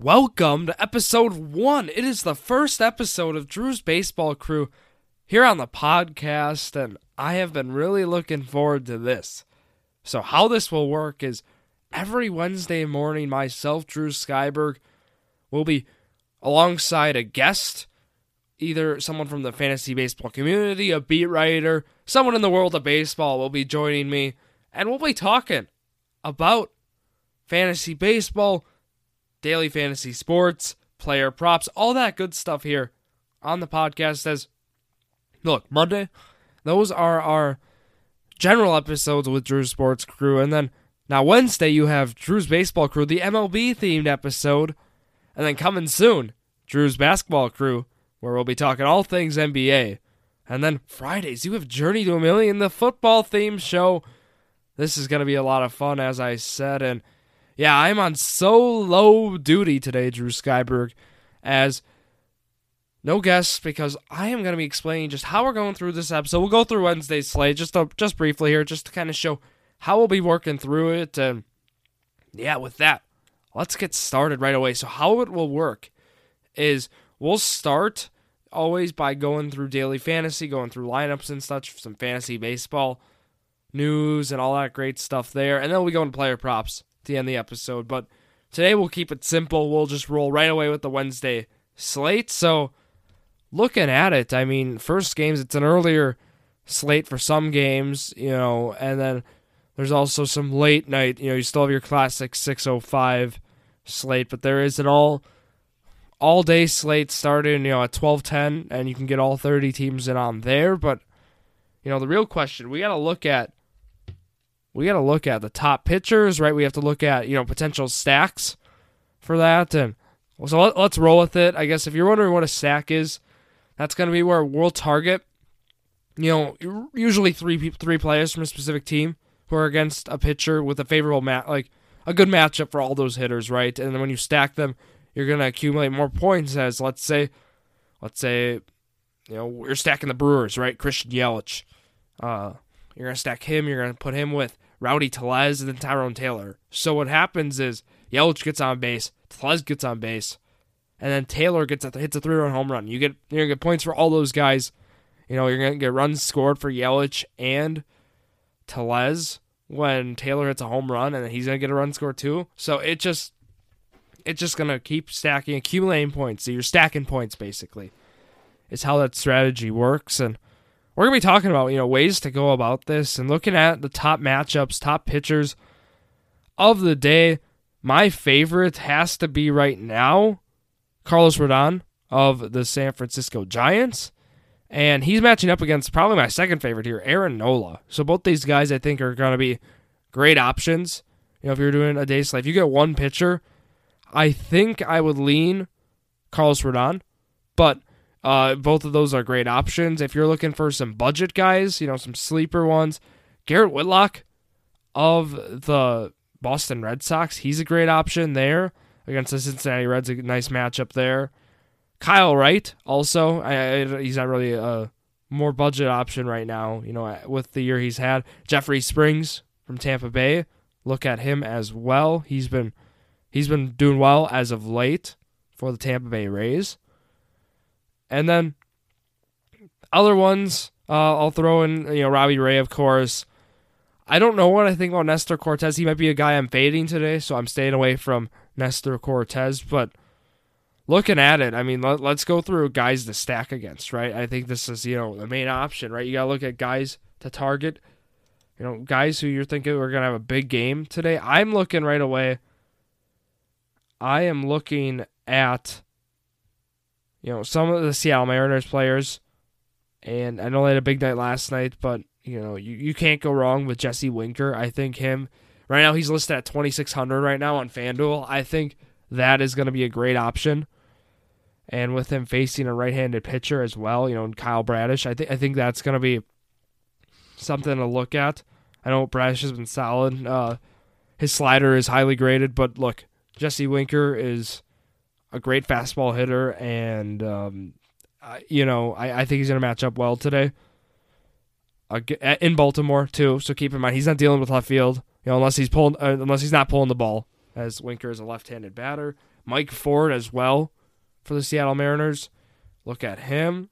Welcome to episode one. It is the first episode of Drew's Baseball Crew here on the podcast, and I have been really looking forward to this. So, how this will work is every Wednesday morning, myself, Drew Skyberg, will be alongside a guest, either someone from the fantasy baseball community, a beat writer, someone in the world of baseball will be joining me, and we'll be talking about fantasy baseball daily fantasy sports, player props, all that good stuff here on the podcast says look, Monday, those are our general episodes with Drew's Sports Crew. And then now Wednesday, you have Drew's Baseball Crew, the MLB themed episode. And then coming soon, Drew's Basketball Crew, where we'll be talking all things NBA. And then Fridays, you have Journey to a Million, the football themed show. This is going to be a lot of fun, as I said. And yeah, I'm on solo duty today, Drew Skyberg, as no guests because I am going to be explaining just how we're going through this episode. We'll go through Wednesday's slate just to, just briefly here, just to kind of show how we'll be working through it. And yeah, with that, let's get started right away. So how it will work is we'll start always by going through daily fantasy, going through lineups and such, some fantasy baseball news and all that great stuff there, and then we go into player props to end the episode. But today we'll keep it simple. We'll just roll right away with the Wednesday slate. So looking at it, I mean, first games, it's an earlier slate for some games, you know, and then there's also some late night, you know, you still have your classic 605 slate, but there is an all all day slate starting, you know, at 12:10 and you can get all 30 teams in on there, but you know, the real question, we got to look at we got to look at the top pitchers, right? We have to look at, you know, potential stacks for that. And so let, us roll with it. I guess if you're wondering what a stack is, that's going to be where we'll target, you know, usually three three players from a specific team who are against a pitcher with a favorable match, like a good matchup for all those hitters, right? And then when you stack them, you're going to accumulate more points as, let's say, let's say, you know, we're stacking the Brewers, right? Christian Yelich. Uh, you're going to stack him. You're going to put him with Rowdy Tellez and then Tyrone Taylor. So what happens is Yelich gets on base, Tellez gets on base, and then Taylor gets a, hits a three run home run. You get you're gonna get points for all those guys. You know you're gonna get runs scored for Yelich and Tellez when Taylor hits a home run, and then he's gonna get a run score too. So it just it's just gonna keep stacking, accumulating points. So you're stacking points basically. Is how that strategy works and we're to be talking about, you know, ways to go about this and looking at the top matchups, top pitchers of the day. My favorite has to be right now Carlos Rodon of the San Francisco Giants. And he's matching up against probably my second favorite here, Aaron Nola. So both these guys I think are going to be great options. You know, if you're doing a day slate, if you get one pitcher, I think I would lean Carlos Rodon. But uh, both of those are great options. If you're looking for some budget guys, you know, some sleeper ones, Garrett Whitlock of the Boston Red Sox, he's a great option there against the Cincinnati Reds. A nice matchup there. Kyle Wright also, I, I, he's not really a more budget option right now. You know, with the year he's had. Jeffrey Springs from Tampa Bay, look at him as well. He's been he's been doing well as of late for the Tampa Bay Rays. And then other ones, uh, I'll throw in, you know, Robbie Ray, of course. I don't know what I think about Nestor Cortes. He might be a guy I'm fading today, so I'm staying away from Nestor Cortes. But looking at it, I mean, let, us go through guys to stack against, right? I think this is, you know, the main option, right? You got to look at guys to target, you know, guys who you're thinking are to have a big game today. I'm looking right away. I am looking at you know, some of the Seattle Mariners players, and I know they had a big night last night, but you know, you, you can't go wrong with Jesse Winker. I think him right now he's listed at twenty six hundred right now on FanDuel. I think that is going to be a great option. And with him facing a right-handed pitcher as well, you know, and Kyle Bradish, I think I think that's going to be something to look at. I know Bradish has been solid. Uh, his slider is highly graded, but look, Jesse Winker is a great fastball hitter, and um, uh, you know I, I think he's going to match up well today. Uh, in Baltimore too, so keep in mind he's not dealing with left field, you know, unless he's pulling, uh, unless he's not pulling the ball, as Winker is a left-handed batter. Mike Ford as well for the Seattle Mariners. Look at him.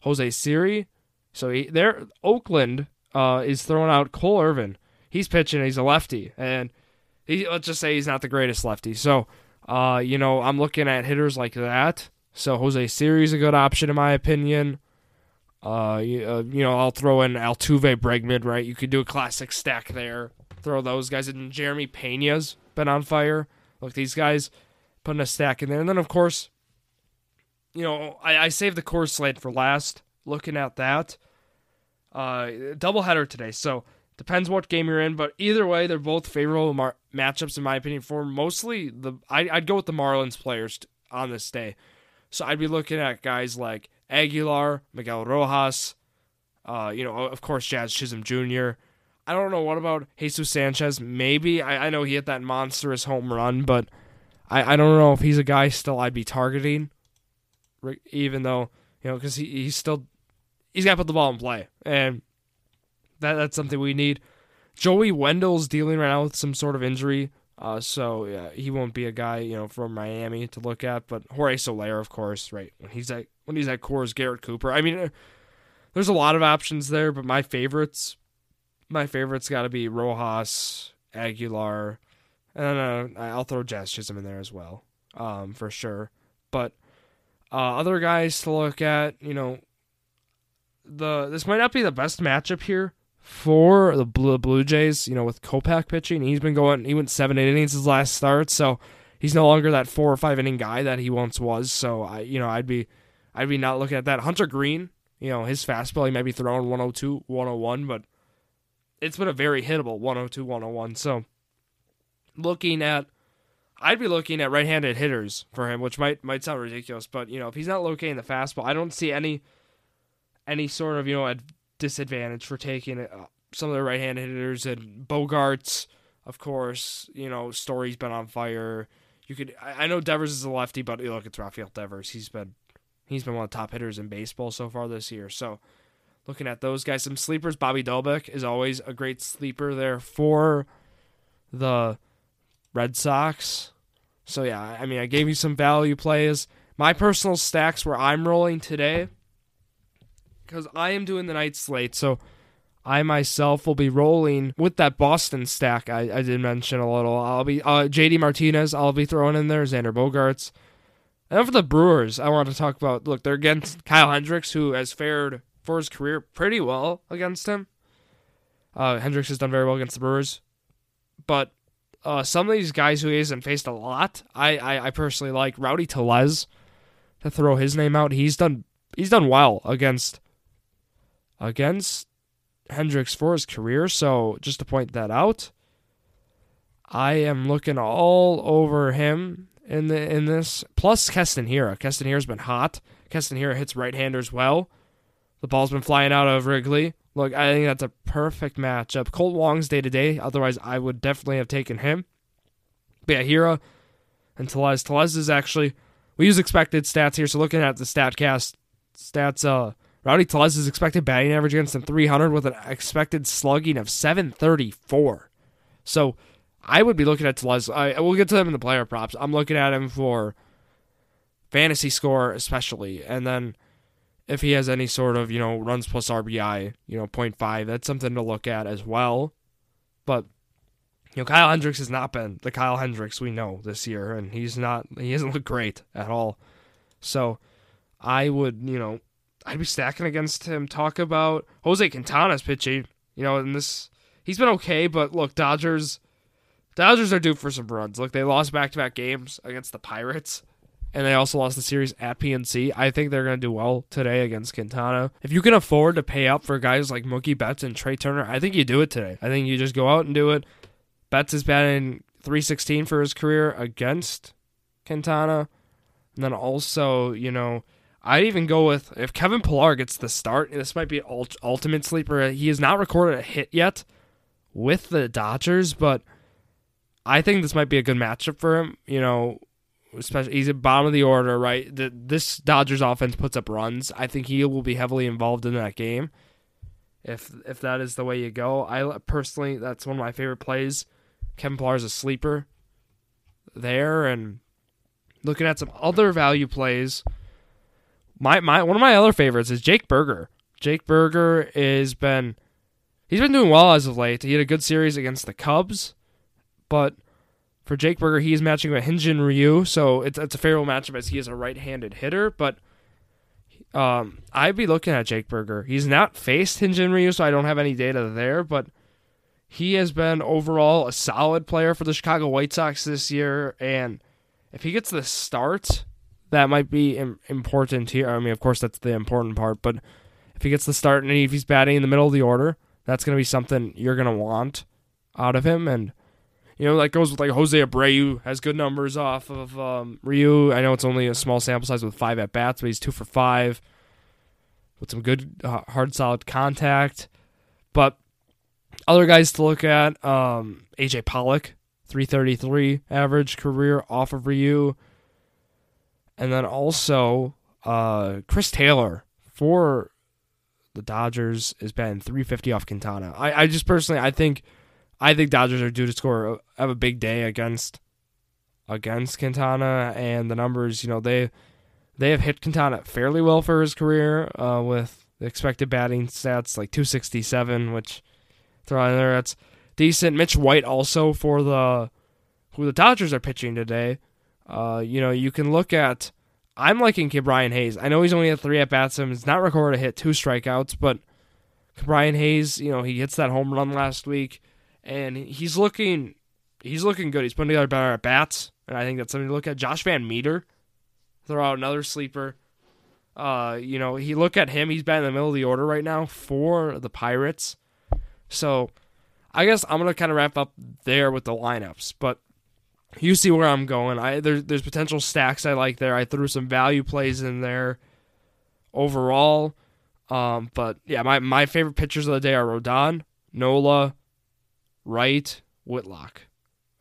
Jose Siri. So he, there, Oakland uh, is throwing out Cole Irvin. He's pitching. He's a lefty, and he, let's just say he's not the greatest lefty. So, uh, you know, I'm looking at hitters like that. So Jose Siri is a good option in my opinion. Uh, you, uh, you know, I'll throw in Altuve, Bregman, right? You could do a classic stack there. Throw those guys in. Jeremy Pena's been on fire. Look, these guys putting a stack in there, and then of course, you know, I, I saved the core slate for last. Looking at that, uh, doubleheader today. So depends what game you're in, but either way, they're both favorable mar- matchups in my opinion. For mostly the, I, I'd go with the Marlins players t- on this day. So I'd be looking at guys like Aguilar, Miguel Rojas, uh, you know, of course, Jazz Chisholm Jr. I don't know what about Jesus Sanchez. Maybe I, I know he hit that monstrous home run, but I, I don't know if he's a guy still I'd be targeting, even though you know because he, he's still he's got to put the ball in play, and that that's something we need. Joey Wendle's dealing right now with some sort of injury. Uh, so yeah, he won't be a guy you know from Miami to look at, but Jorge Soler, of course, right when he's at when he's at Coors, Garrett Cooper. I mean, uh, there's a lot of options there, but my favorites, my favorites got to be Rojas, Aguilar, and uh, I'll throw Jazz Chisholm in there as well, um, for sure. But uh, other guys to look at, you know, the this might not be the best matchup here for the Blue, Blue Jays, you know, with Kopech pitching. He's been going, he went seven, eight innings his last start, so he's no longer that four or five inning guy that he once was. So I, you know, I'd be, I'd be not looking at that. Hunter Greene, you know, his fastball, he might be throwing 102, 101, but it's been a very hittable 102, 101. So looking at, I'd be looking at right-handed hitters for him, which might might sound ridiculous, but you know, if he's not locating the fastball, I don't see any, any sort of you know disadvantage for taking uh, some of the right-handed hitters and Bogaerts, of course. You know, Story's been on fire. You could I, know Devers is a lefty, but you look, it's Rafael Devers. He's been he's been one of the top hitters in baseball so far this year. So looking at those guys, some sleepers. Bobby Dalbec is always a great sleeper there for the Red Sox. So yeah, I mean, I gave you some value plays. My personal stacks where I'm rolling today because I am doing the night slate. So I myself will be rolling with that Boston stack I, I did mention a little. I'll be uh, JD Martinez. I'll be throwing in there Xander Bogaerts. And for the Brewers, I want to talk about. Look, they're against Kyle Hendricks, who has fared for his career pretty well against him. Uh, Hendricks has done very well against the Brewers, but uh, some of these guys who he hasn't faced a lot, I, I, I personally like Rowdy Tellez to throw his name out. He's done he's done well against against Hendricks for his career. So just to point that out, I am looking all over him in the in this. Plus Keston Hiura. Keston Hiura's been hot. Keston Hiura hits right handers well. The ball's been flying out of Wrigley. Look, I think that's a perfect matchup. Colt Wong's day to day. Otherwise, I would definitely have taken him. But yeah, Hiura and Tellez. Tellez is actually we use expected stats here. So looking at the Statcast stats, uh, Rowdy Tellez's expected batting average against him 300 with an expected slugging of 734. So I would be looking at Tellez. I we'll get to them in the player props. I'm looking at him for fantasy score especially, and then if he has any sort of you know runs plus RBI, you know 0.5, that's something to look at as well. But you know Kyle Hendricks has not been the Kyle Hendricks we know this year, and he's not he hasn't looked great at all. So I would you know I'd be stacking against him. Talk about Jose Quintana's pitching. You know, and this he's been okay, but look, Dodgers Dodgers are due for some runs. Look, they lost back to back games against the Pirates. And they also lost the series at PNC. I think they're going to do well today against Quintana. If you can afford to pay up for guys like Mookie Betts and Trea Turner, I think you do it today. I think you just go out and do it. Betts is batting 316 for his career against Quintana. And then also, you know, I'd even go with if Kevin Pillar gets the start. This might be ultimate sleeper. Uh, he has not recorded a hit yet with the Dodgers, but I think this might be a good matchup for him. You know, especially he's at bottom of the order, right? The, this Dodgers offense puts up runs. I think he will be heavily involved in that game. If if that is the way you go, I personally that's one of my favorite plays. Kevin Pillar is a sleeper there, and looking at some other value plays, my my one of my other favorites is Jake Burger. Jake Burger has been he's been doing well as of late. He had a good series against the Cubs, but for Jake Burger, he's matching with Hyun-Jin Ryu, so it's it's a favorable matchup as he is a right-handed hitter. But um, I'd be looking at Jake Burger. He's not faced Hyun-Jin Ryu, so I don't have any data there, but he has been overall a solid player for the Chicago White Sox this year, and if he gets the start, that might be important here. I mean, of course, that's the important part, but if he gets the start and if he's batting in the middle of the order, that's going to be something you're going to want out of him. And, you know, that goes with like Jose Abreu has good numbers off of um, Ryu. I know it's only a small sample size with five at bats, but he's two for five with some good, uh, hard, solid contact. But other guys to look at um, AJ Pollock, 333 average career off of Ryu. And then also uh, Chris Taylor for the Dodgers is batting 350 off Quintana. I, I just personally I think I think Dodgers are due to score have a big day against against Quintana and the numbers, you know, they they have hit Quintana fairly well for his career uh, with expected batting stats like 267, which throw in there that's decent. Mitch White also for the who the Dodgers are pitching today. Uh, you know, you can look at I'm liking Ke'Bryan Hayes. I know he's only had three at bats. Him, he's not recorded a hit, two strikeouts, but Ke'Bryan Hayes, you know, he hits that home run last week, and he's looking, he's looking good. He's putting together better at bats, and I think that's something to look at. Josh Van Meter, throw out another sleeper. Uh, you know, he look at him. He's been in the middle of the order right now for the Pirates. So, I guess I'm gonna kind of wrap up there with the lineups, but you see where I'm going. I there's there's potential stacks I like there. I threw some value plays in there overall. Um, but yeah, my my favorite pitchers of the day are Rodon, Nola, Wright, Whitlock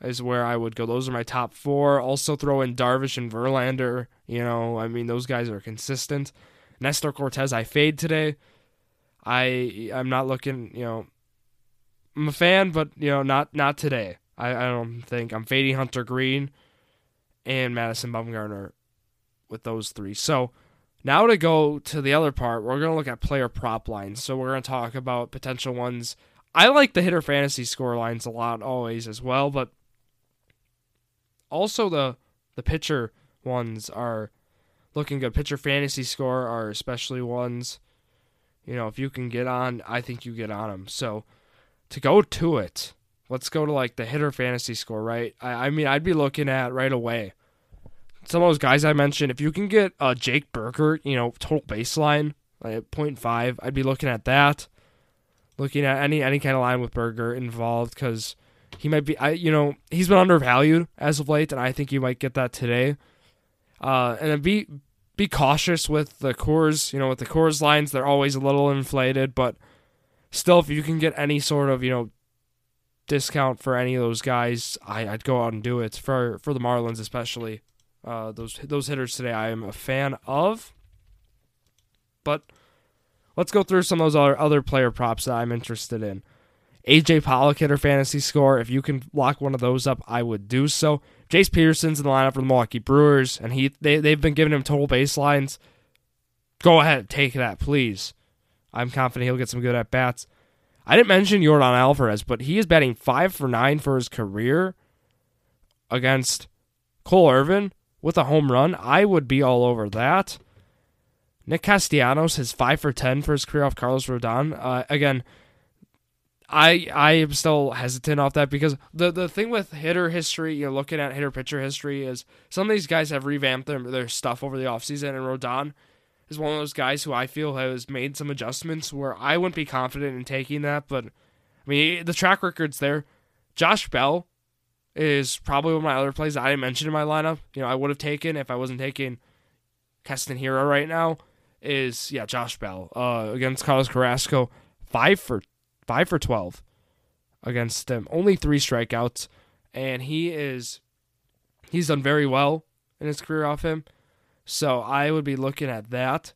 is where I would go. Those are my top four. Also throw in Darvish and Verlander. You know, I mean those guys are consistent. Nestor Cortes, I fade today. I I'm not looking, you know, I'm a fan, but you know, not not today. I, I don't think I'm fading Hunter Greene and Madison Bumgarner with those three. So now to go to the other part, we're gonna look at player prop lines. So we're gonna talk about potential ones. I like the hitter fantasy score lines a lot always as well, but also the the pitcher ones are looking good. Pitcher fantasy score are especially ones. You know, if you can get on, I think you get on them. So to go to it, let's go to like the hitter fantasy score, right? I, I mean, I'd be looking at right away. Some of those guys I mentioned, if you can get uh, Jake Burger, you know, total baseline, like 0.5, I'd be looking at that. Looking at any any kind of line with Burger involved because he might be, I you know, he's been undervalued as of late, and I think you might get that today. Uh, and then be be cautious with the Coors, You know, with the Coors lines, they're always a little inflated, but still, if you can get any sort of you know discount for any of those guys, I, would go out and do it for for the Marlins especially. Uh, those those hitters today, I am a fan of. But let's go through some of those other other player props that I'm interested in. AJ Pollock hitter fantasy score. If you can lock one of those up, I would do so. Jace Peterson's in the lineup for the Milwaukee Brewers, and he they they've been giving him total baselines. Go ahead, take that, please. I'm confident he'll get some good at bats. I didn't mention Yordan Alvarez, but he is batting five for nine for his career against Cole Irvin with a home run. I would be all over that. Nick Castellanos has five for ten for his career off Carlos Rodon. Uh, again, I I am still hesitant off that because the the thing with hitter history, you're looking at hitter pitcher history, is some of these guys have revamped their their stuff over the offseason, and Rodon is one of those guys who I feel has made some adjustments where I wouldn't be confident in taking that. But I mean, the track record's there. Josh Bell is probably one of my other plays that I didn't mention in my lineup. You know, I would have taken if I wasn't taking Keston Hiura right now. Is yeah, Josh Bell uh, against Carlos Carrasco, five for five for twelve against him. Only three strikeouts, and he is he's done very well in his career off him. So I would be looking at that.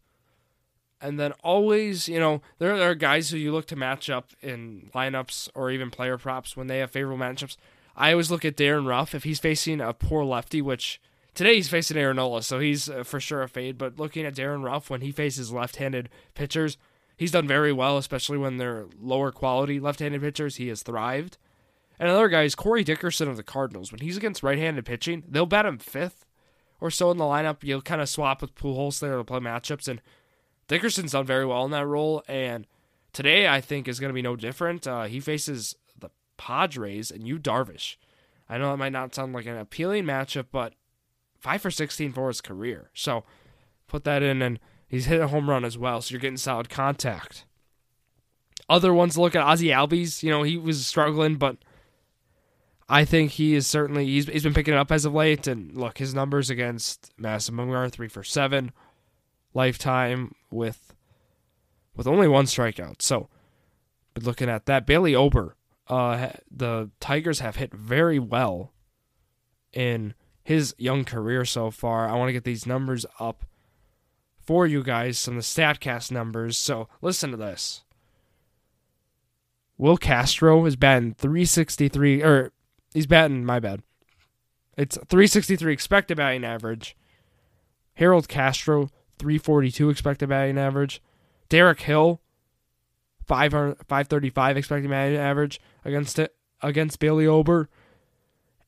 And then always, you know, there, are guys who you look to match up in lineups or even player props when they have favorable matchups. I always look at Darin Ruf if he's facing a poor lefty, which today he's facing Aaron Nola, so he's uh, for sure a fade. But looking at Darin Ruf when he faces left-handed pitchers, he's done very well, especially when they're lower quality left-handed pitchers. He has thrived. And another guy is Corey Dickerson of the Cardinals. When he's against right-handed pitching, they'll bat him fifth or so in the lineup. You'll kind of swap with Pujols there to play matchups, and Dickerson's done very well in that role. And today, I think is going to be no different. Uh, he faces the Padres and Yu Darvish. I know that might not sound like an appealing matchup, but five for 16 for his career. So put that in, and he's hit a home run as well. So you're getting solid contact. Other ones look at Ozzie Albies. You know, he was struggling, but I think he is certainly he's he's been picking it up as of late. And look, his numbers against Madison Bumgarner three for seven, lifetime with with only one strikeout. So, but looking at that, Bailey Ober, uh, the Tigers have hit very well in his young career so far. I want to get these numbers up for you guys, some of the Statcast numbers. So listen to this. Will Castro is batting 363, or he's batting, my bad. It's 363 expected batting average. Harold Castro, 342 expected batting average. Derek Hill, 535 expected batting average against it against Bailey Ober.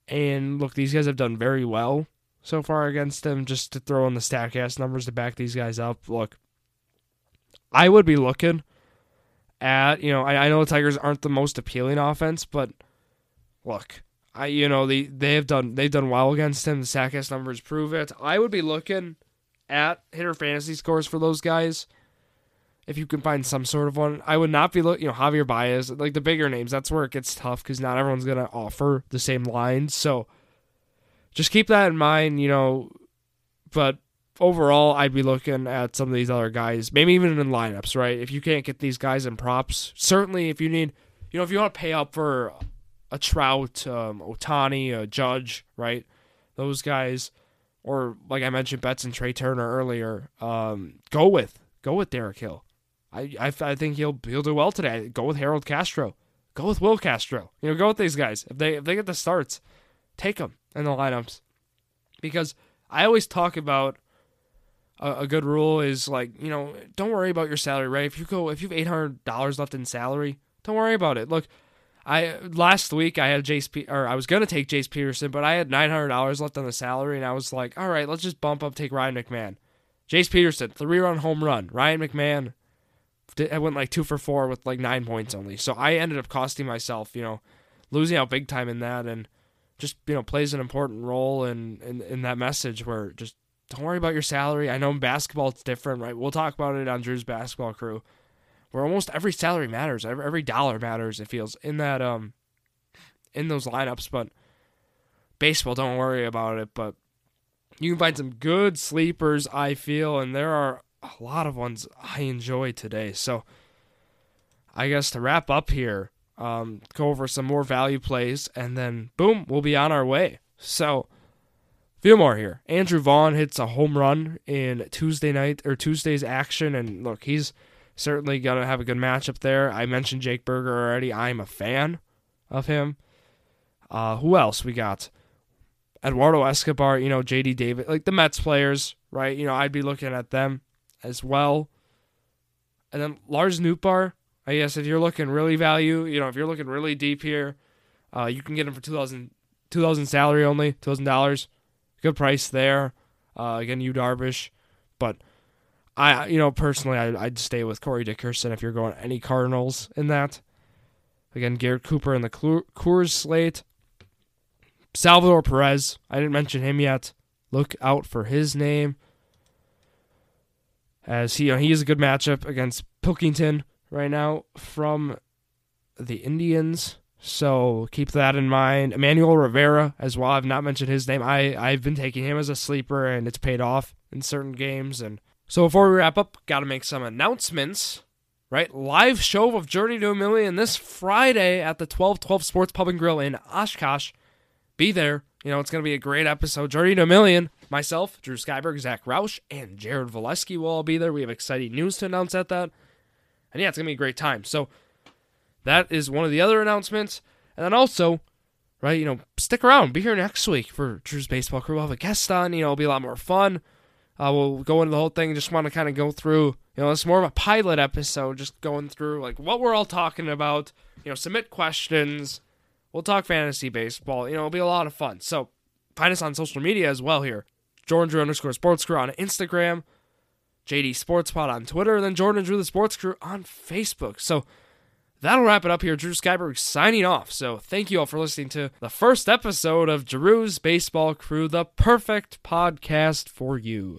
And look, these guys have done very well so far against them. Just to throw in the Statcast numbers to back these guys up. Look, I would be looking at you know I, I know the Tigers aren't the most appealing offense, but look, I you know they they have done they've done well against him. The Statcast numbers prove it. I would be looking at hitter fantasy scores for those guys if you can find some sort of one. I would not be looking, you know, Javier Baez, like the bigger names. That's where it gets tough because not everyone's to offer the same lines. So just keep that in mind, you know. But overall, I'd be looking at some of these other guys, maybe even in lineups, right? If you can't get these guys in props, certainly if you need, you know, if you want to pay up for a Trout, um, Ohtani, a Judge, right? Those guys, or like I mentioned, Betts and Trea Turner earlier, um, go with go with Derek Hill. I, I, I think he'll he'll do well today. Go with Harold Castro. Go with Will Castro. You know, go with these guys. If they if they get the starts, take them in the lineups. Because I always talk about a, a good rule is like you know don't worry about your salary. Right? If you go if you have eight hundred dollars left in salary, don't worry about it. Look, I last week I had Jace or I was gonna take Jace Peterson, but I had nine hundred dollars left on the salary, and I was like, all right, let's just bump up, take Ryan McMahon. Jace Peterson, three run home run. Ryan McMahon, I went like two for four with like nine points only. So I ended up costing myself, you know, losing out big time in that, and just you know plays an important role in in, in that message where just don't worry about your salary. I know in basketball it's different, right? We'll talk about it on Drew's basketball crew, where almost every salary matters, every, every dollar matters. It feels in that um in those lineups, but baseball, don't worry about it. But you can find some good sleepers, I feel, and there are a lot of ones I enjoy today. So I guess to wrap up here, um, go over some more value plays, and then boom, we'll be on our way. So few more here. Andrew Vaughn hits a home run in Tuesday night or Tuesday's action, and look, he's certainly gonna have a good matchup there. I mentioned Jake Burger already. I'm a fan of him. Uh, who else we got? Eduardo Escobar, you know, JD David, like the Mets players, right? You know, I'd be looking at them as well. And then Lars Nootbaar, I guess if you're looking really value, you know, if you're looking really deep here, uh, you can get him for 2000 2000 salary only, $2,000. Good price there. Uh, again, Yu Darvish. But I, you know, personally, I, I'd stay with Corey Dickerson if you're going any Cardinals in that. Again, Garrett Cooper in the Coors slate. Salvador Perez, I didn't mention him yet. Look out for his name as he you know, he is a good matchup against Pilkington right now from the Indians. So keep that in mind. Emmanuel Rivera as well. I've not mentioned his name. I I've been taking him as a sleeper, and it's paid off in certain games. And so before we wrap up, got to make some announcements. Right, live show of Journey to a Million this Friday at the 1212 Sports Pub and Grill in Oshkosh. Be there. You know it's gonna be a great episode. Journey to a Million Myself, Drew Skyberg, Zach Roush, and Jared Valesky will all be there. We have exciting news to announce at that. And yeah, it's going to be a great time. So that is one of the other announcements. And then also, right? You know, stick around. Be here next week for Drew's Baseball Crew. We'll have a guest on. You know, it'll be a lot more fun. Uh, we'll go into the whole thing. Just want to kind of go through, you know, it's more of a pilot episode, just going through like what we're all talking about. You know, submit questions. We'll talk fantasy baseball. You know, it'll be a lot of fun. So find us on social media as well here. Jordan Drew underscore sports crew on Instagram, JD Sports Pod on Twitter, and then Jordan Drew the Sports Crew on Facebook. So that'll wrap it up here. Drew Skyberg signing off. So thank you all for listening to the first episode of Drew's Baseball Crew, the perfect podcast for you.